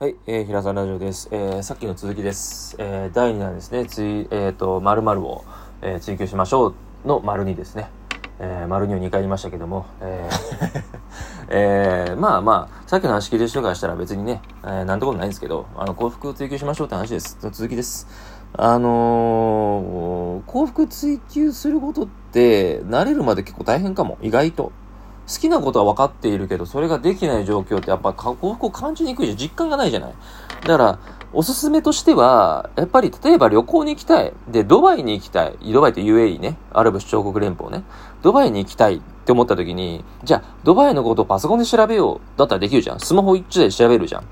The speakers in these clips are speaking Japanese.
はい、えー、平沢ラジオです。えー、さっきの続きです。えー、第2弾ですね。つい、えっ、と、〇〇を、えー追求しましょうの丸2ですね。えー、丸2を2回言いましたけども、えー えーまあまあ、さっきの話聞いてる人からしたら別にね、えー、なんてことないんですけど、あの、幸福を追求しましょうって話です。続きです。あのー幸福追求することって、慣れるまで結構大変かも。意外と。好きなことは分かっているけど、それができない状況ってやっぱ幸福を感じにくいじゃん。実感がないじゃない。だから、おすすめとしては、やっぱり例えば旅行に行きたい。で、ドバイに行きたい。ドバイって UAE ね。アラブ首長国連邦ね。ドバイに行きたいって思った時に、じゃあ、ドバイのことをパソコンで調べよう。だったらできるじゃん。スマホ一台で調べるじゃん。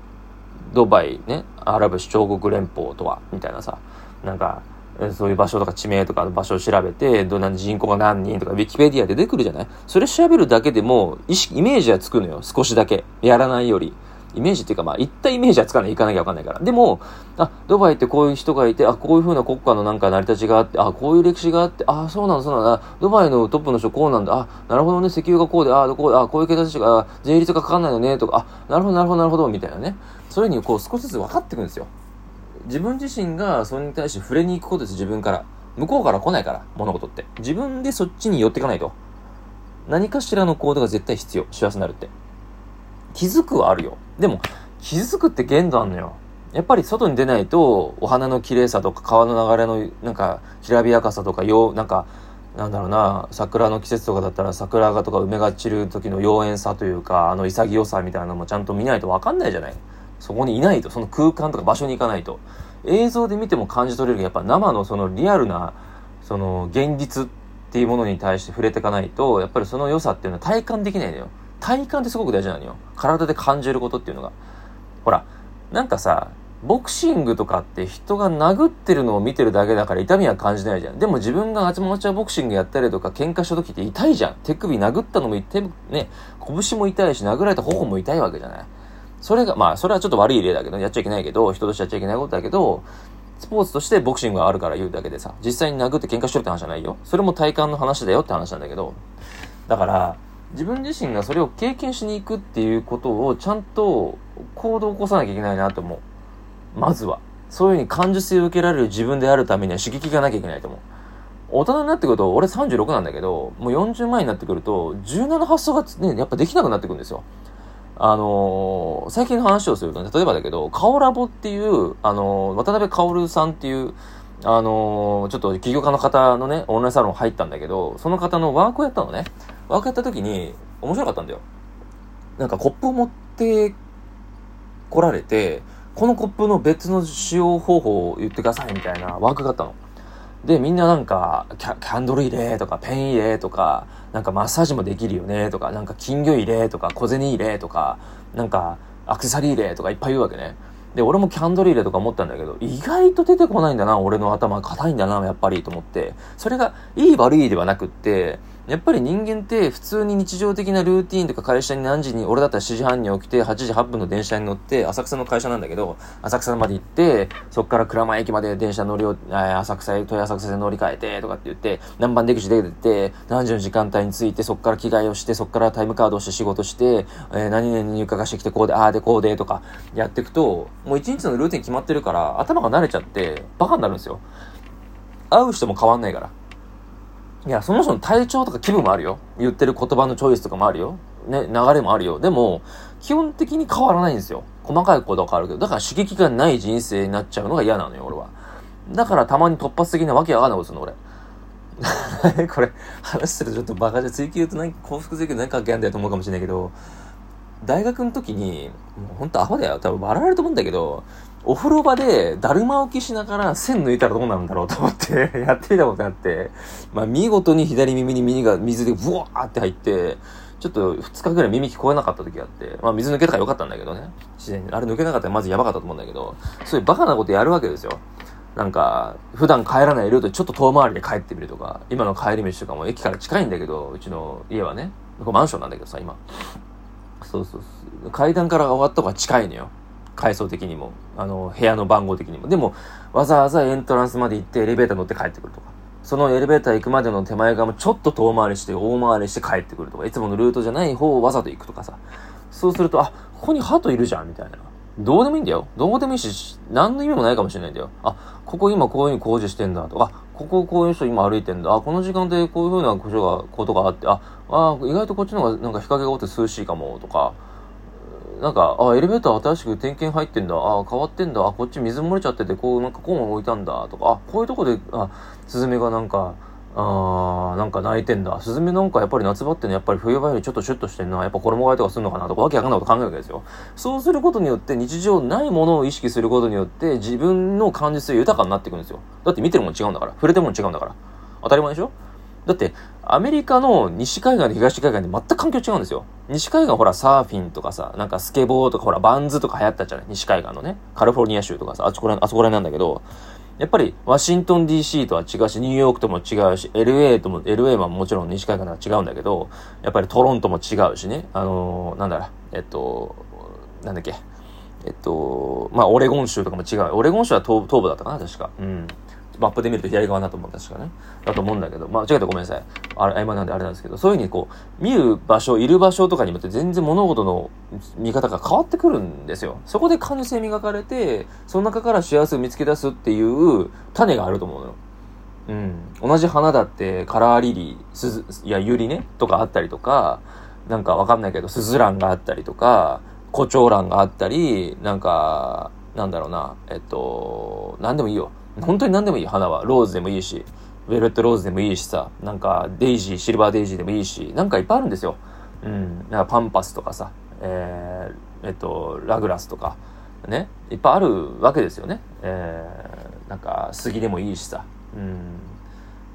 ドバイね、アラブ首長国連邦とは、みたいなさ、なんか、そういう場所とか地名とかの場所を調べて、どんな人口が何人とか、ウィキペディアで出てくるじゃない？それ調べるだけでも、意識、イメージはつくのよ。少しだけ。やらないより。イメージっていうか、まあ、言ったイメージはつかない、行かなきゃわかんないから。でも、あ、ドバイってこういう人がいて、あ、こういう風な国家のなんか成り立ちがあって、あ、こういう歴史があって、あ、そうなんだ、そうなんだ、ドバイのトップの人こうなんだ、あ、なるほどね、石油がこうで、あ、こう、あ、こういう形が、税率がかかんないよね、とか、あ、なるほど、なるほど、なるほど、みたいなね。それにこう少しずつ分かってくるんですよ。自分自身がそれに対して触れに行くことです、自分から。向こうから来ないから、物事って。自分でそっちに寄っていかないと。何かしらの行動が絶対必要。幸せになるって。気づくはあるよ。でも、気づくって限度あんのよ。やっぱり外に出ないと、お花の綺麗さとか川の流れの、なんか、きらびやかさとか、よう、なんか、なんだろうな、桜の季節とかだったら桜がとか梅が散る時の妖艶さというか、あの潔さみたいなのもちゃんと見ないとわかんないじゃない。そこにいないと、その空間とか場所に行かないと。映像で見ても感じ取れるけどやっぱ生のそのリアルな、その現実っていうものに対して触れていかないと、やっぱりその良さっていうのは体感できないのよ。体感ってすごく大事なのよ。体で感じることっていうのが。ほら、なんかさ、ボクシングとかって人が殴ってるのを見てるだけだから痛みは感じないじゃん。でも自分がアチマチャボクシングやったりとか喧嘩した時って痛いじゃん。手首殴ったのも痛い、ね、拳も痛いし殴られた頬も痛いわけじゃない。それが、まあ、それはちょっと悪い例だけど、やっちゃいけないけど、人としてやっちゃいけないことだけど、スポーツとしてボクシングがあるから言うだけでさ、実際に殴って喧嘩してるって話じゃないよ。それも体感の話だよって話なんだけど、だから、自分自身がそれを経験しに行くっていうことをちゃんと行動を起こさなきゃいけないなと思う。まずは。そういうふうに感受性を受けられる自分であるためには刺激がなきゃいけないと思う。大人になってくると、俺36なんだけど、もう40前になってくると、17発想がね、やっぱできなくなってくるんですよ。あのー最近の話をするとね、例えばだけど、カオラボっていう、あのー渡辺薫さんっていう、あのーちょっと起業家の方のね、オンラインサロン入ったんだけど、その方のワークをやったのね。ワークやった時に、面白かったんだよ。なんかコップを持って来られて、このコップの別の使用方法を言ってくださいみたいなワークがあったの。で、みんななんか、キャンドル入れとか、ペン入れとか、なんかマッサージもできるよねとか、なんか金魚入れとか、小銭入れとか、なんかアクセサリー入れとかいっぱい言うわけね。で、俺もキャンドル入れとか思ったんだけど、意外と出てこないんだな、俺の頭硬いんだな、やっぱりと思って。それがいい悪いではなくって、やっぱり人間って普通に日常的なルーティーンとか会社に何時に、俺だったら7時半に起きて8時8分の電車に乗って、浅草の会社なんだけど、浅草まで行って、そっから鞍馬駅まで電車乗りを、浅草へ、豊浅草で乗り換えて、とかって言って、何番出口出てって、何時の時間帯に着いて、そっから着替えをして、そっからタイムカードをして仕事して、えー何々に入荷がしてきて、こうで、ああで、こうで、とか、やっていくと、もう一日のルーティン決まってるから、頭が慣れちゃって、バカになるんですよ。会う人も変わんないから。いや、その人の体調とか気分もあるよ。言ってる言葉のチョイスとかもあるよ。ね、流れもあるよ。でも、基本的に変わらないんですよ。細かいことは変わるけど。だから刺激がない人生になっちゃうのが嫌なのよ、俺は。だからたまに突発的なわけわかんないことするの、俺。これ、話するとちょっとバカで追求と何か幸福追求何か関係あんだよと思うかもしれないけど、大学の時に、もうほんとアホだよ。多分笑われると思うんだけど、お風呂場でだるま置きしながら線抜いたらどうなるんだろうと思って やってみたことがあって、まあ見事に左耳に耳が水でブワーって入って、ちょっと2日ぐらい耳聞こえなかった時があって、まあ水抜けたからよかったんだけどね。自然に。あれ抜けなかったらまずやばかったと思うんだけど、そういうバカなことやるわけですよ。なんか、普段帰らないルートでちょっと遠回りで帰ってみるとか、今の帰り道とかも駅から近いんだけど、うちの家はね、ここマンションなんだけどさ、今。そうそうそう。階段から終わったとこが近いのよ。階層的にも。あの、部屋の番号的にも。でも、わざわざエントランスまで行ってエレベーター乗って帰ってくるとか。そのエレベーター行くまでの手前側もちょっと遠回りして大回りして帰ってくるとか。いつものルートじゃない方をわざと行くとかさ。そうすると、あ、ここに鳩いるじゃん、みたいな。どうでもいいんだよ。どうでもいいし、何の意味もないかもしれないんだよ。あ、ここ今こういうふうに工事してんだとか、こここういう人今歩いてんだ。あ、この時間でこういうふうなことが、ことがあって、あ、あ意外とこっちの方がなんか日陰が多くて涼しいかもとか、なんか、あ、エレベーター新しく点検入ってんだ。あ、変わってんだ。あ、こっち水漏れちゃってて、こう、なんかコーン置いたんだ。とか、あ、こういうとこで、あ、スズメがなんか、あー、なんか泣いてんだ。スズメなんかやっぱり夏場ってね、やっぱり冬場よりちょっとシュッとしてんな。やっぱ衣替えとかするのかなとか、わけわかんないこと考えるわけですよ。そうすることによって、日常ないものを意識することによって、自分の感受性豊かになっていくんですよ。だって見てるもん違うんだから。触れてるもん違うんだから。当たり前でしょだって、アメリカの西海岸と東海岸で全く環境違うんですよ。西海岸ほらサーフィンとかさ、なんかスケボーとかほらバンズとか流行ったじゃない？西海岸のね。カリフォルニア州とかさ、あそこら、あそこら辺なんだけど、やっぱりワシントン DC とは違うし、ニューヨークとも違うし、LA とも、LA はもちろん西海岸は違うんだけど、やっぱりトロントも違うしね。あのー、なんだろ、えっと、なんだっけ。えっと、まあ、オレゴン州とかも違う。オレゴン州は東東部だったかな、確か。うん。マップで見ると左側だと思う、確かね。だと思うんだけど、まあ、違えたごめんなさい。あれ、曖昧なんであれなんですけど、そういうふうにこう、見る場所、いる場所とかによって全然物事の見方が変わってくるんですよ。そこで感受性磨かれて、その中から幸せを見つけ出すっていう種があると思うのよ。うん。同じ花だって、カラーリリー、すず、いや、ユリね、とかあったりとか、なんかわかんないけど、スズランがあったりとか、コチョウランがあったり、なんか、なんだろうな、えっと、なんでもいいよ。本当に何でもいい、花は。ローズでもいいし、ウェルトローズでもいいしさ、なんかデイジー、シルバーデイジーでもいいし、なんかいっぱいあるんですよ。うん。なんかパンパスとかさ、えー、えっと、ラグラスとか、ね、いっぱいあるわけですよね。えー、なんか杉でもいいしさ、うん。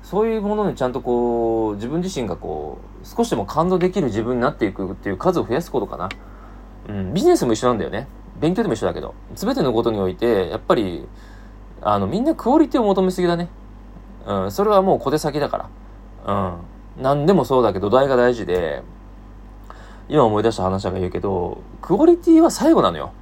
そういうものにちゃんとこう、自分自身がこう、少しでも感動できる自分になっていくっていう数を増やすことかな。うん、ビジネスも一緒なんだよね。勉強でも一緒だけど。すべてのことにおいて、やっぱり、あの、みんなクオリティを求めすぎだね。うん、それはもう小手先だから。うん。何でもそうだけど、土台が大事で、今思い出した話だが言うけど、クオリティは最後なのよ。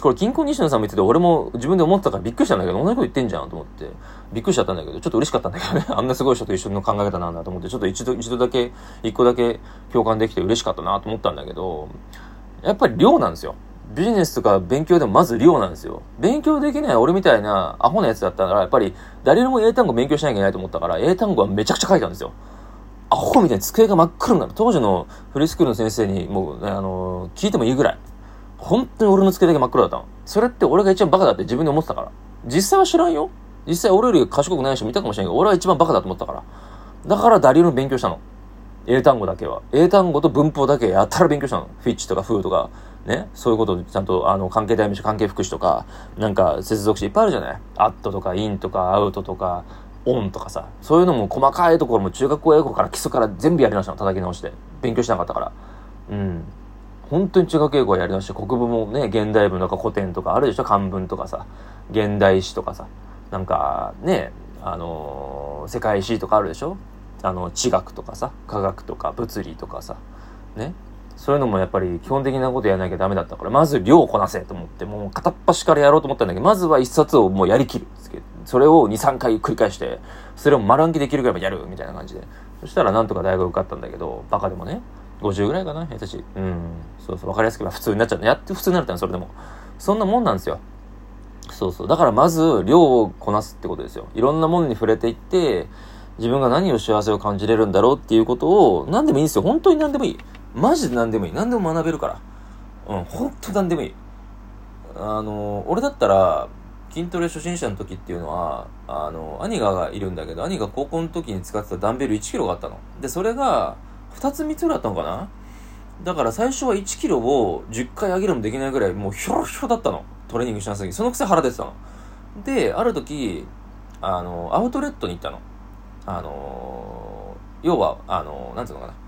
これ、金庫西野さんも言ってて、俺も自分で思ってたからびっくりしたんだけど、同じこと言ってんじゃんと思って、びっくりしちゃったんだけど、ちょっと嬉しかったんだけどね。あんなすごい人と一緒の考え方なんだと思って、ちょっと一度、一度だけ、一個だけ共感できて嬉しかったなと思ったんだけど、やっぱり量なんですよ。ビジネスとか勉強でもまず量なんですよ。勉強できない俺みたいなアホなやつだったから、やっぱり誰にも英単語勉強しなきゃいけないと思ったから、英単語はめちゃくちゃ書いたんですよ。アホみたいに机が真っ黒になる。当時のフリースクールの先生にもう、ね、あの聞いてもいいぐらい。本当に俺の机だけ真っ黒だったの。それって俺が一番バカだって自分で思ってたから。実際は知らんよ。実際俺より賢くない人もいたかもしれんけど、俺は一番バカだと思ったから。だからダリルの勉強したの。英単語だけは。英単語と文法だけやったら勉強したの。フィッチとかフーとか、ね、そういうことでちゃんと、あの、関係代名詞、関係福祉とか、なんか、接続詞いっぱいあるじゃない？アットとか、インとか、アウトとか、オンとかさ、そういうのも細かいところも中学校英語から基礎から全部やり直したの、叩き直して。勉強しなかったから。うん。本当に中学英語はやり直して、国文もね、現代文とか古典とかあるでしょ？漢文とかさ、現代史とかさ、なんか、ね、あのー、世界史とかあるでしょ？あの、地学とかさ、科学とか物理とかさ、ね？そういうのもやっぱり基本的なことやらなきゃダメだったから、まず量をこなせと思って、もう片っ端からやろうと思ったんだけど、まずは一冊をもうやりきる。それを2、3回繰り返して、それを丸暗記できるぐらいまでやるみたいな感じで。そしたらなんとか大学受かったんだけど、バカでもね、50ぐらいかな、下手し。うん。そうそう、わかりやすく普通になっちゃった。やって普通になったの、それでも。そんなもんなんですよ。そうそう。だからまず、量をこなすってことですよ。いろんなものに触れていって、自分が何を幸せを感じれるんだろうっていうことを、何でもいいんですよ。本当に何でもいい。マジで何でもいい。何でも学べるから。うん、ほんと何でもいい。あの、俺だったら、筋トレ初心者の時っていうのは、あの、兄がいるんだけど、兄が高校の時に使ってたダンベル1キロがあったの。で、それが、2つ3つぐらいあったのかなだから最初は1キロを10回上げるもできないぐらい、もうひょろひょろだったの。トレーニングしなすぎそのくせ腹出てたの。で、ある時、あの、アウトレットに行ったの。あの、要は、あの、なんていうのかな。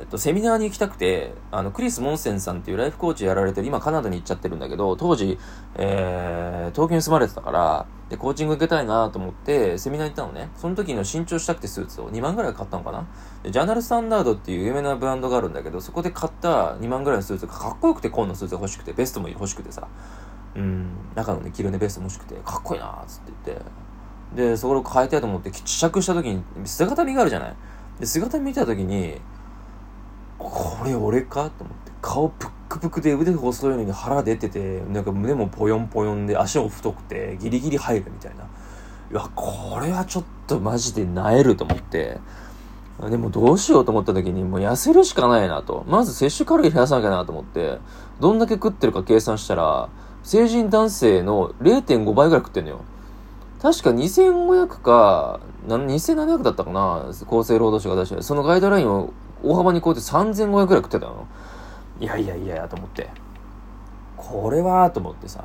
えっと、セミナーに行きたくて、あの、クリス・モンセンさんっていうライフコーチやられてる、今カナダに行っちゃってるんだけど、当時、えー、東京に住まれてたから、で、コーチング受けたいなと思って、セミナー行ったのね。その時の新調したくてスーツを。2万ぐらい買ったのかな、ジャーナルスタンダードっていう有名なブランドがあるんだけど、そこで買った2万ぐらいのスーツがかっこよくて、紺のスーツが欲しくて、ベストも欲しくてさ、うん、中のね、着るね、ベストも欲しくて、かっこいいなーつって言って、で、そこを変えたいと思って、試着した時に、姿見があるじゃない。で、姿見た時に、これ俺か？と思って顔ぷっクプクで腕細いのに腹出てて、なんか胸もポヨンポヨンで足も太くてギリギリ入るみたいな。いや、これはちょっとマジで萎えると思って、でもどうしようと思った時にもう痩せるしかないなと。まず摂取カロリー減らさなきゃなと思って、どんだけ食ってるか計算したら、成人男性の0.5倍ぐらい食ってんのよ。確か2500か、2700だったかな厚生労働省が出してそのガイドラインを大幅に超えて3500ぐらい食ってたの？いやいやいやと思って。これはと思ってさ。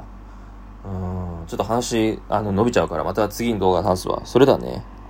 うん、ちょっと話、あの、伸びちゃうから、また次の動画話すわ。それだね。